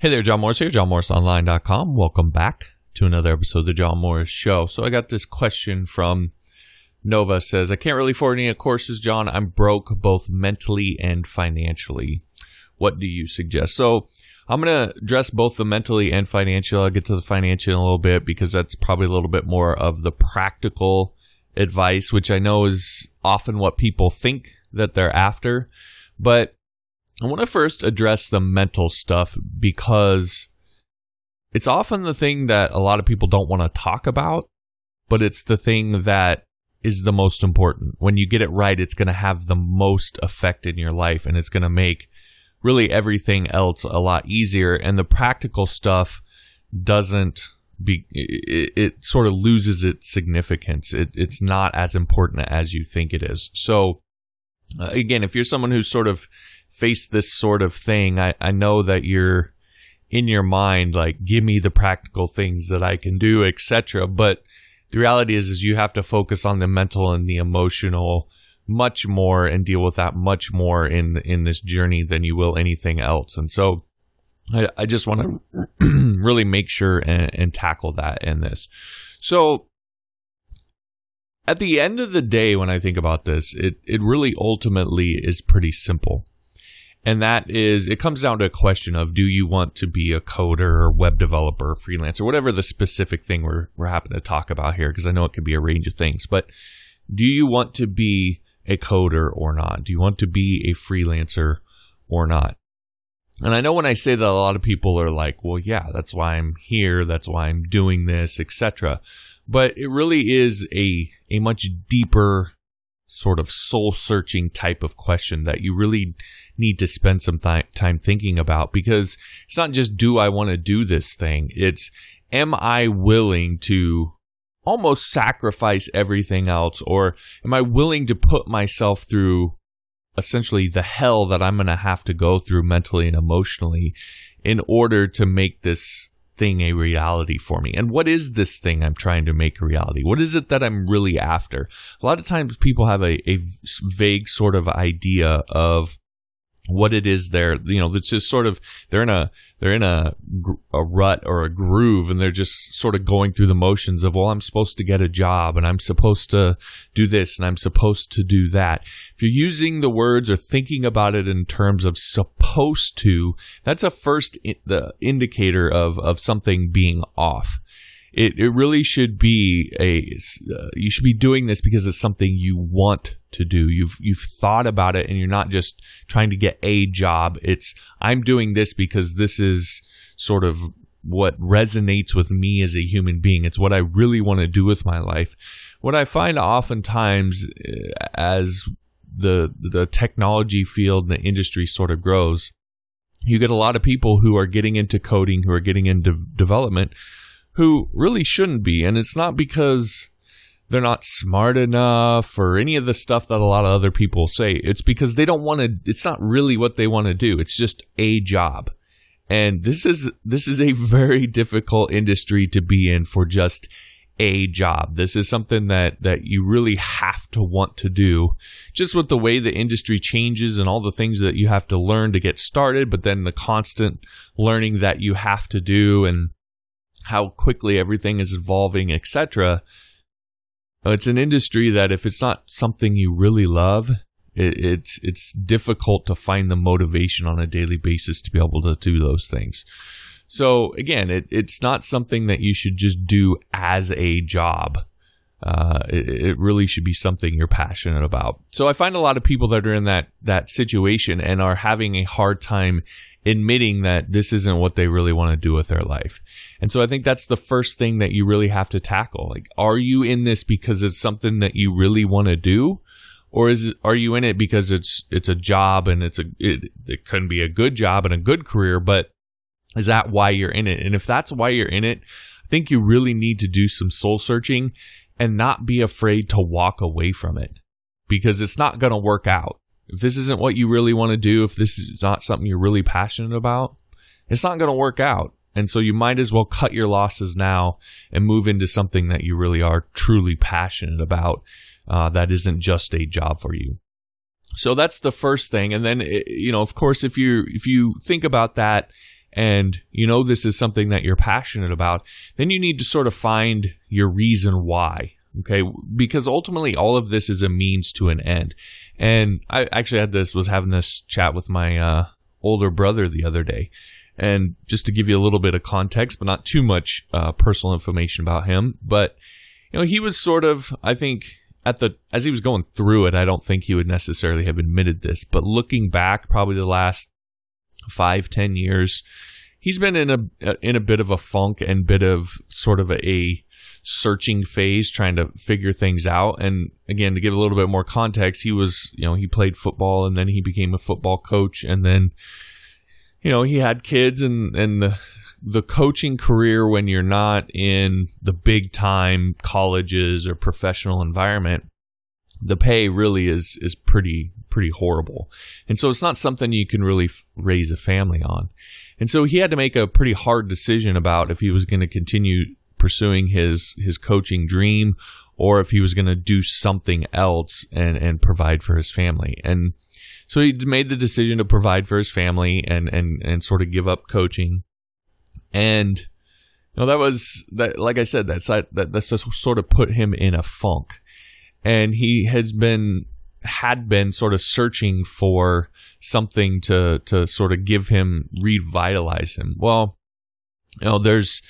Hey there, John Morris here, johnmorrisonline.com. Welcome back to another episode of the John Morris Show. So I got this question from Nova says, I can't really afford any courses, John. I'm broke both mentally and financially. What do you suggest? So I'm going to address both the mentally and financial. I'll get to the financial in a little bit because that's probably a little bit more of the practical advice, which I know is often what people think that they're after. But I want to first address the mental stuff because it's often the thing that a lot of people don't want to talk about, but it's the thing that is the most important. When you get it right, it's going to have the most effect in your life and it's going to make really everything else a lot easier. And the practical stuff doesn't be, it, it sort of loses its significance. It, it's not as important as you think it is. So, uh, again, if you're someone who's sort of face this sort of thing, I, I know that you're in your mind like, give me the practical things that I can do, etc. But the reality is, is you have to focus on the mental and the emotional much more and deal with that much more in in this journey than you will anything else. And so, I, I just want to really make sure and, and tackle that in this. So at the end of the day, when I think about this, it, it really ultimately is pretty simple. And that is, it comes down to a question of do you want to be a coder or web developer, freelancer, whatever the specific thing we're, we're happen to talk about here, because I know it can be a range of things. But do you want to be a coder or not? Do you want to be a freelancer or not? And I know when I say that, a lot of people are like, well, yeah, that's why I'm here. That's why I'm doing this, etc. But it really is a, a much deeper sort of soul searching type of question that you really need to spend some th- time thinking about because it's not just do I want to do this thing, it's am I willing to almost sacrifice everything else or am I willing to put myself through essentially the hell that I'm going to have to go through mentally and emotionally in order to make this thing a reality for me? And what is this thing I'm trying to make a reality? What is it that I'm really after? A lot of times people have a, a vague sort of idea of what it is there you know it's just sort of they're in a they're in a a rut or a groove and they're just sort of going through the motions of well I'm supposed to get a job and I'm supposed to do this and I'm supposed to do that if you're using the words or thinking about it in terms of to that's a first the indicator of of something being off. It, it really should be a uh, you should be doing this because it's something you want to do. You've you've thought about it and you're not just trying to get a job. It's i'm doing this because this is sort of what resonates with me as a human being. It's what i really want to do with my life. What i find oftentimes uh, as the the technology field and the industry sort of grows you get a lot of people who are getting into coding who are getting into development who really shouldn't be. And it's not because they're not smart enough or any of the stuff that a lot of other people say. It's because they don't want to, it's not really what they want to do. It's just a job. And this is this is a very difficult industry to be in for just a job. This is something that that you really have to want to do. Just with the way the industry changes and all the things that you have to learn to get started, but then the constant learning that you have to do and how quickly everything is evolving, etc. It's an industry that if it's not something you really love, it, it's it's difficult to find the motivation on a daily basis to be able to do those things. So again, it, it's not something that you should just do as a job. Uh, it, it, really should be something you're passionate about. So I find a lot of people that are in that that situation and are having a hard time admitting that this isn't what they really want to do with their life. And so I think that's the first thing that you really have to tackle. Like, are you in this because it's something that you really want to do? Or is it, are you in it because it's, it's a job and it's a, it, it can be a good job and a good career, but is that why you're in it? And if that's why you're in it, I think you really need to do some soul searching and not be afraid to walk away from it because it's not going to work out if this isn't what you really want to do, if this is not something you're really passionate about, it's not going to work out. And so you might as well cut your losses now and move into something that you really are truly passionate about uh, that isn't just a job for you. So that's the first thing. And then, eh, you know, of course, if you if you think about that and you know this is something that you're passionate about, then you need to sort of find your reason why. Okay, because ultimately all of this is a means to an end. And I actually had this was having this chat with my uh, older brother the other day, and just to give you a little bit of context, but not too much uh, personal information about him, but you know he was sort of I think at the as he was going through it, I don't think he would necessarily have admitted this, but looking back, probably the last five ten years, he's been in a uh, in a bit of a funk and bit of sort of a searching phase trying to figure things out. And again to give a little bit more context he was you know he played football and then he became a football coach. And then you know he had kids and and the the coaching career when you're not in the big time colleges or professional environment the pay really is is pretty pretty horrible and so it's not something you can really f- raise a family on and so he had to make a pretty hard decision about if he was going to continue pursuing his his coaching dream or if he was going to do something else and and provide for his family. And so he made the decision to provide for his family and and and sort of give up coaching. And you know that was that like I said that's that that's just sort of put him in a funk. And he has been had been sort of searching for something to to sort of give him revitalize him. Well, you know, there's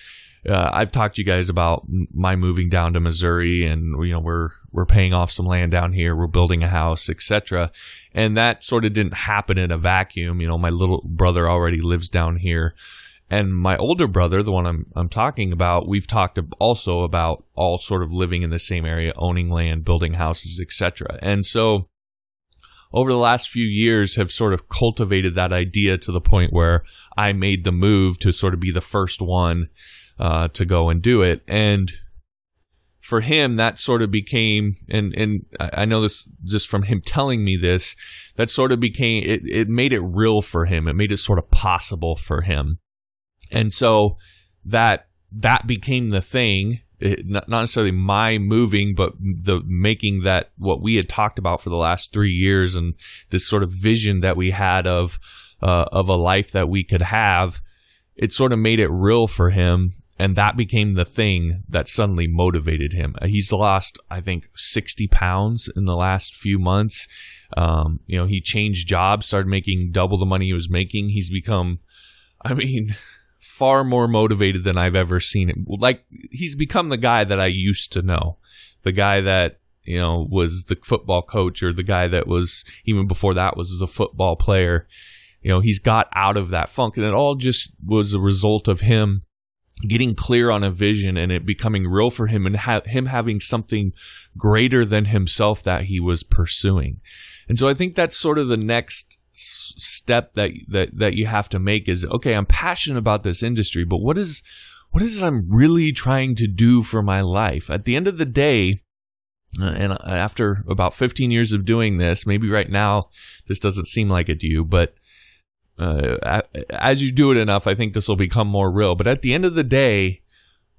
uh, I've talked to you guys about my moving down to Missouri, and you know we're we're paying off some land down here, we're building a house, etc. And that sort of didn't happen in a vacuum. You know, my little brother already lives down here, and my older brother, the one I'm I'm talking about, we've talked also about all sort of living in the same area, owning land, building houses, etc. And so over the last few years have sort of cultivated that idea to the point where I made the move to sort of be the first one uh, to go and do it. And for him, that sort of became, and and I know this just from him telling me this, that sort of became it. It made it real for him. It made it sort of possible for him, and so that that became the thing. It, not, necessarily my moving, but the making that what we had talked about for the last three years, and this sort of vision that we had of uh, of a life that we could have. It sort of made it real for him, and that became the thing that suddenly motivated him. Uh, he's lost, I think, 60 pounds in the last few months. Um, you know, he changed jobs, started making double the money he was making. He's become, I mean, far more motivated than I've ever seen him. Like, he's become the guy that I used to know, the guy that, you know, was the football coach or the guy that was, even before that, was a football player. You know, he's got out of that funk, and it all just was a result of him getting clear on a vision and it becoming real for him and ha- him having something greater than himself that he was pursuing. And so I think that's sort of the next step that that that you have to make is okay, I'm passionate about this industry, but what is what is it I'm really trying to do for my life? At the end of the day, uh, and after about 15 years of doing this, maybe right now this doesn't seem like it to you, but uh, as you do it enough, I think this will become more real. But at the end of the day,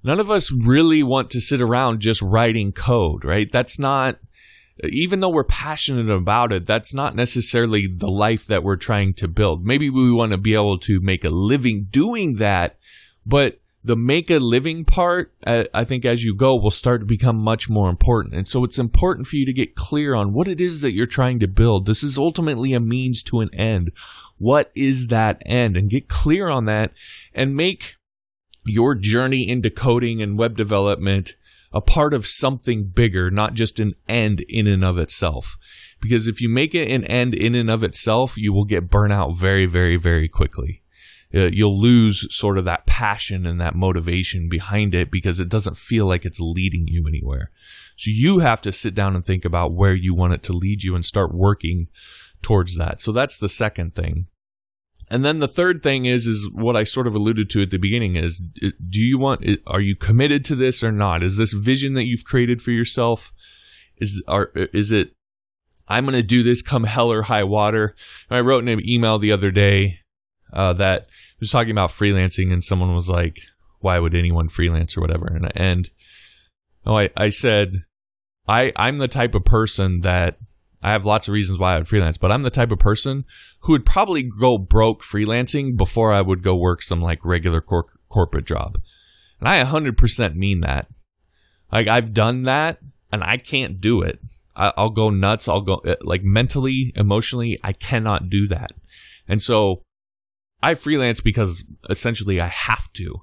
none of us really want to sit around just writing code, right? That's not, even though we're passionate about it, that's not necessarily the life that we're trying to build. Maybe we want to be able to make a living doing that, but the make a living part, I think as you go, will start to become much more important. And so it's important for you to get clear on what it is that you're trying to build. This is ultimately a means to an end. What is that end? And get clear on that and make your journey into coding and web development a part of something bigger, not just an end in and of itself. Because if you make it an end in and of itself, you will get burnout very, very, very quickly uh, you'll lose sort of that passion and that motivation behind it because it doesn't feel like it's leading you anywhere. So you have to sit down and think about where you want it to lead you and start working towards that. So that's the second thing. And then the third thing is is what I sort of alluded to at the beginning is do you want are you committed to this or not? Is this vision that you've created for yourself is are is it I'm going to do this come hell or high water. And I wrote an email the other day uh, that was talking about freelancing, and someone was like, "Why would anyone freelance or whatever?" And and oh, I I said, I I'm the type of person that I have lots of reasons why I would freelance, but I'm the type of person who would probably go broke freelancing before I would go work some like regular cor- corporate job. And I 100% mean that. Like I've done that and I can't do it. I, will go nuts. I'll go uh, like mentally, emotionally, I cannot do that. And so I freelance because essentially I have to.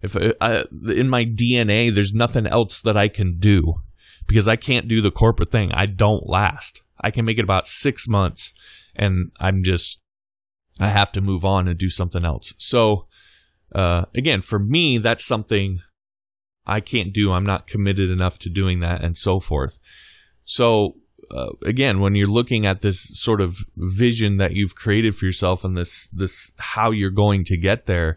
If uh, I, in my DNA, there's nothing else that I can do because I can't do the corporate thing. I don't last. I can make it about six months and I'm just, I have to move on and do something else. So, uh, again, for me, that's something I can't do. I'm not committed enough to doing that and so forth. So, uh, again, when you're looking at this sort of vision that you've created for yourself and this, this, how you're going to get there,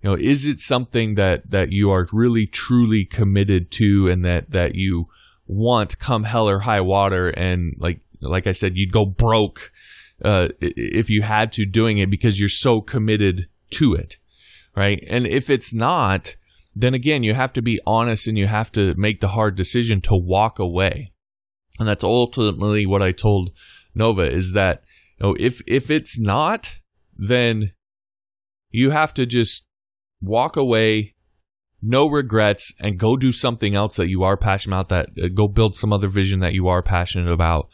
you know, is it something that, that you are really truly committed to and that, that you want come hell or high water and like, like I said, you'd go broke, uh, if you had to doing it because you're so committed to it. Right. And if it's not, then again, you have to be honest and you have to make the hard decision to walk away. And that's ultimately what I told Nova is that you know, if if it's not, then you have to just walk away, no regrets, and go do something else that you are passionate about. That uh, go build some other vision that you are passionate about,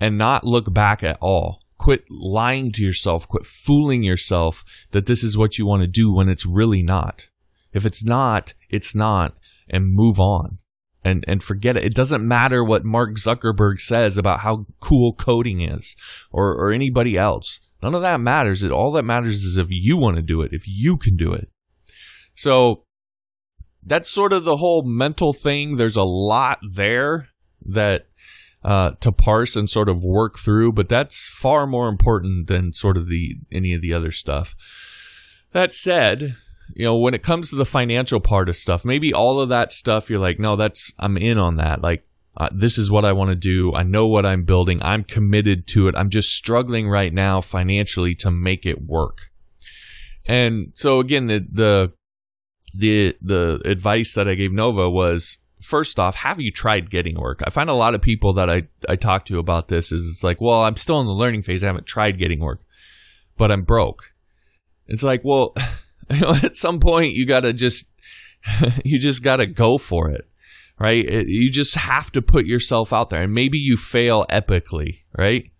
and not look back at all. Quit lying to yourself. Quit fooling yourself that this is what you want to do when it's really not. If it's not, it's not, and move on. And, and forget it. It doesn't matter what Mark Zuckerberg says about how cool coding is or, or anybody else. None of that matters. It all that matters is if you want to do it, if you can do it. So that's sort of the whole mental thing. There's a lot there that uh, to parse and sort of work through, but that's far more important than sort of the any of the other stuff. That said, you know, when it comes to the financial part of stuff, maybe all of that stuff, you're like, no, that's, I'm in on that. Like, uh, this is what I want to do. I know what I'm building. I'm committed to it. I'm just struggling right now financially to make it work. And so again, the, the, the, the advice that I gave Nova was first off, have you tried getting work? I find a lot of people that I, I talk to about this is it's like, well, I'm still in the learning phase. I haven't tried getting work, but I'm broke. It's like, well, you know, at some point you got to just you just got to go for it right it, you just have to put yourself out there and maybe you fail epically right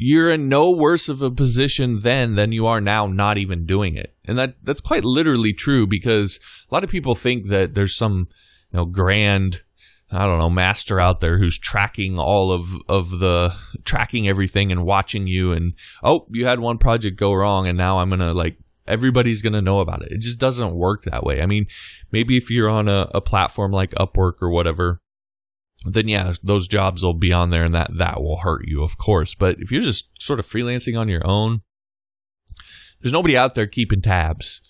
you're in no worse of a position then than you are now not even doing it and that that's quite literally true because a lot of people think that there's some you know grand I don't know, master out there who's tracking all of, of the tracking everything and watching you and oh, you had one project go wrong and now I'm gonna like everybody's going to know about it. It just doesn't work that way. I mean, maybe if you're on a, a platform like Upwork or whatever, then yeah, those jobs will be on there and that, that will hurt you, of course. But if you're just sort of freelancing on your own, there's nobody out there keeping tabs.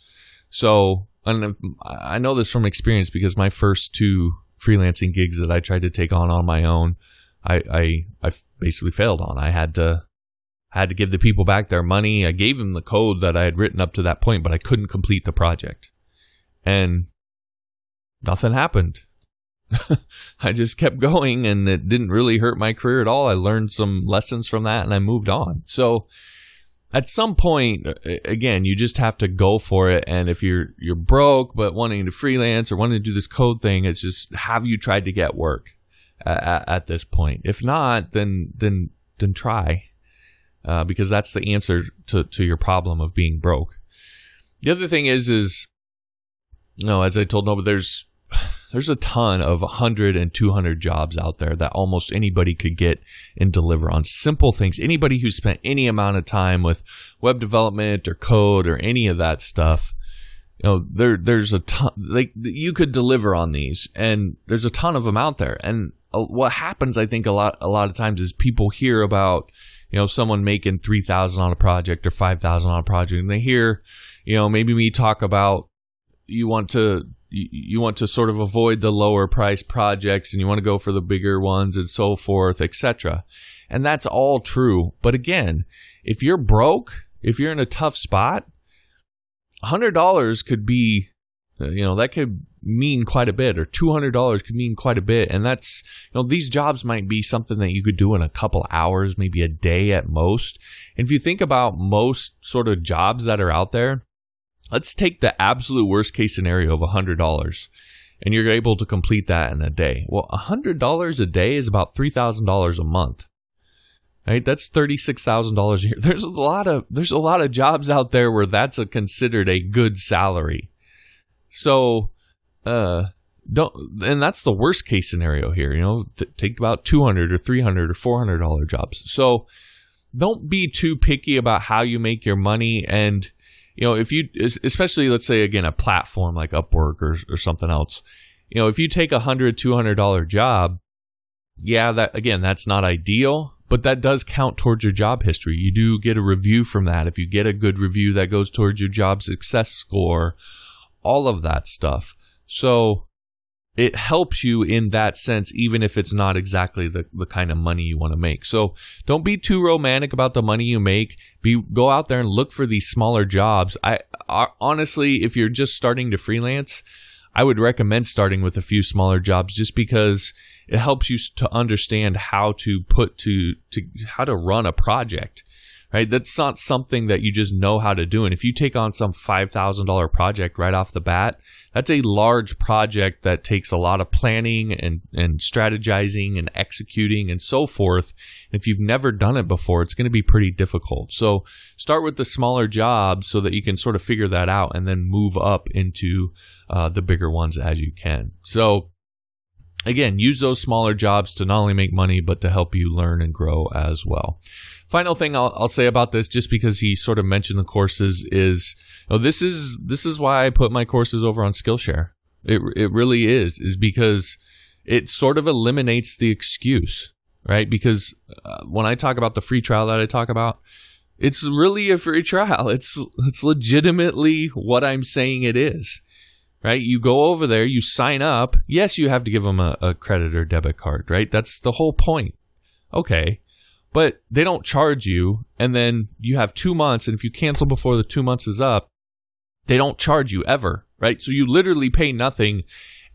So, and um, I know this from experience because my first two freelancing gigs that I tried to take on on my own, I, I, I basically failed on. I had to I had to give the people back their money. I gave them the code that I had written up to that point, but I couldn't complete the project. And nothing happened. I just kept going and it didn't really hurt my career at all. I learned some lessons from that and I moved on. So at some point again, you just have to go for it and if you're you're broke but wanting to freelance or wanting to do this code thing, it's just have you tried to get work at, at this point? If not, then then then try uh, because that's the answer to, to your problem of being broke. The other thing is, is, you know, as I told Nova, there's, there's a ton of 100 and 200 jobs out there that almost anybody could get and deliver on simple things. Anybody who spent any amount of time with web development or code or any of that stuff, you know, there, there's a ton, like, you could deliver on these and there's a ton of them out there. And uh, what happens, I think, a lot, a lot of times is people hear about, you know, someone making 3000 on a project or 5000 on a project and they hear, you know, maybe me talk about you want to you want to sort of avoid the lower price projects and you want to go for the bigger ones and so forth, etc. And that's all true. But again, if you're broke, if you're in a tough spot, $100 could be Uh, you know, that could mean quite a bit, or $200 could mean quite a bit. And that's, you know, these jobs might be something that you could do in a couple hours, maybe a day at most. And if you think about most sort of jobs that are out there, let's take the absolute worst case scenario of $100 and you're able to complete that in a day. Well, $100 a day is about $3,000 a month. Right? That's $36,000 a year. There's a lot of there's a lot of jobs out there where that's a considered a good salary. So, uh don't and that's the worst case scenario here, you know, th- take about 200 or 300 or 400 dollar jobs. So, don't be too picky about how you make your money and you know, if you, especially let's say again, a platform like Upwork or, or something else, you know, if you take a hundred, two hundred dollar job, yeah, that again, that's not ideal, but that does count towards your job history. You do get a review from that. If you get a good review, that goes towards your job success score, all of that stuff. So it helps you in that sense, even if it's not exactly the, the kind of money you want to make. So don't be too romantic about the money you make. Be go out there and look for these smaller jobs. I, I honestly, if you're just starting to freelance, I would recommend starting with a few smaller jobs just because it helps you to understand how to put to to how to run a project right? That's not something that you just know how to do. And if you take on some $5,000 project right off the bat, that's a large project that takes a lot of planning and, and strategizing and executing and so forth. If you've never done it before, it's going to be pretty difficult. So start with the smaller jobs so that you can sort of figure that out and then move up into uh, the bigger ones as you can. So again, use those smaller jobs to not only make money, but to help you learn and grow as well. Final thing I'll, I'll say about this, just because he sort of mentioned the courses, is you know, this is this is why I put my courses over on Skillshare. It it really is, is because it sort of eliminates the excuse, right? Because uh, when I talk about the free trial that I talk about, it's really a free trial. It's it's legitimately what I'm saying it is right? You go over there, you sign up. Yes, you have to give them a, a, credit or debit card, right? That's the whole point. Okay. But they don't charge you, and then you have two months, and if you cancel before the two months is up, they don't charge you ever, right? So you literally pay nothing,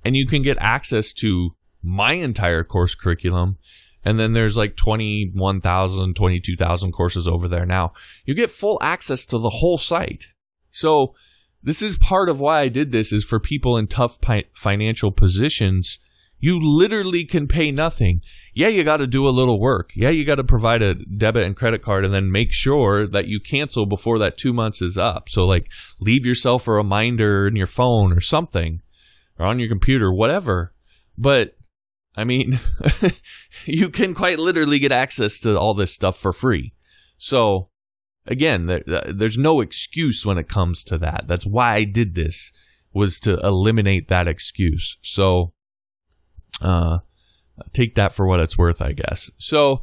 and you can get access to my entire course curriculum. And then there's like 21,000, 22,000 courses over there now. You get full access to the whole site. So this is part of why I did this is for people in tough pi- financial positions. You literally can pay nothing. Yeah, you got to do a little work. Yeah, you got to provide a debit and credit card and then make sure that you cancel before that two months is up. So, like, leave yourself a reminder in your phone or something or on your computer, whatever. But, I mean, you can quite literally get access to all this stuff for free. So, again, there's no excuse when it comes to that. That's why I did this was to eliminate that excuse. So, uh, take that for what it's worth, I guess. So,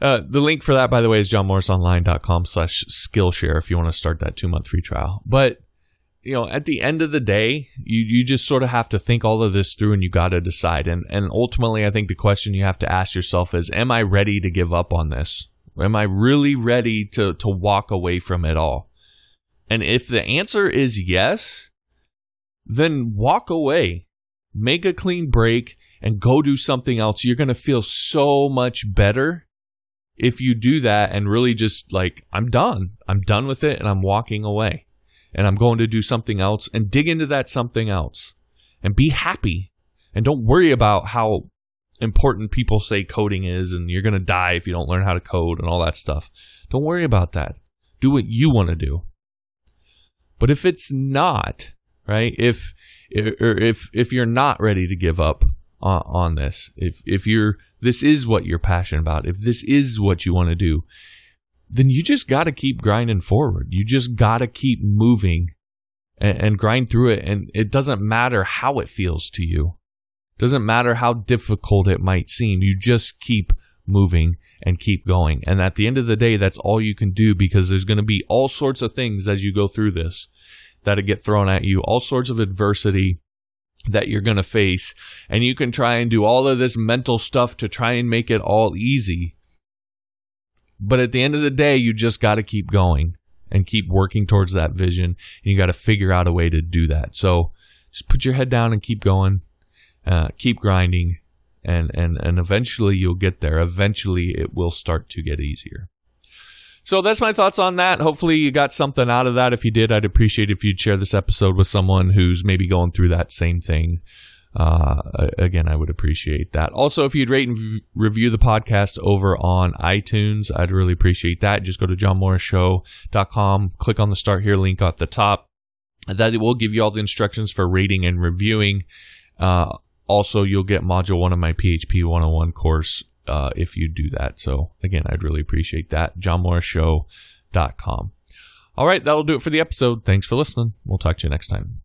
uh, the link for that, by the way, is johnmorrisonline.com slash Skillshare if you want to start that two month free trial. But, you know, at the end of the day, you, you just sort of have to think all of this through and you got to decide. And, and ultimately, I think the question you have to ask yourself is, am I ready to give up on this? Am I really ready to, to walk away from it all? And if the answer is yes, then walk away, make a clean break, and go do something else. You're going to feel so much better if you do that and really just like, I'm done. I'm done with it and I'm walking away and I'm going to do something else and dig into that something else and be happy and don't worry about how important people say coding is and you're going to die if you don't learn how to code and all that stuff. Don't worry about that. Do what you want to do. But if it's not, right? If or if if you're not ready to give up on, on this, if if you're this is what you're passionate about, if this is what you want to do, then you just got to keep grinding forward. You just got to keep moving and, and grind through it and it doesn't matter how it feels to you. Doesn't matter how difficult it might seem, you just keep moving and keep going. And at the end of the day, that's all you can do because there's going to be all sorts of things as you go through this that get thrown at you, all sorts of adversity that you're going to face. And you can try and do all of this mental stuff to try and make it all easy. But at the end of the day, you just got to keep going and keep working towards that vision. And you got to figure out a way to do that. So just put your head down and keep going, uh, keep grinding, and and and eventually you'll get there. Eventually, it will start to get easier. So that's my thoughts on that. Hopefully, you got something out of that. If you did, I'd appreciate if you'd share this episode with someone who's maybe going through that same thing. Uh, again, I would appreciate that. Also, if you'd rate and v- review the podcast over on iTunes, I'd really appreciate that. Just go to johnmorrisshow.com, click on the Start Here link at the top. That will give you all the instructions for rating and reviewing. Uh, also, you'll get Module 1 of my PHP 101 course uh, if you do that. So, again, I'd really appreciate that. JohnMorrisShow.com. All right, that'll do it for the episode. Thanks for listening. We'll talk to you next time.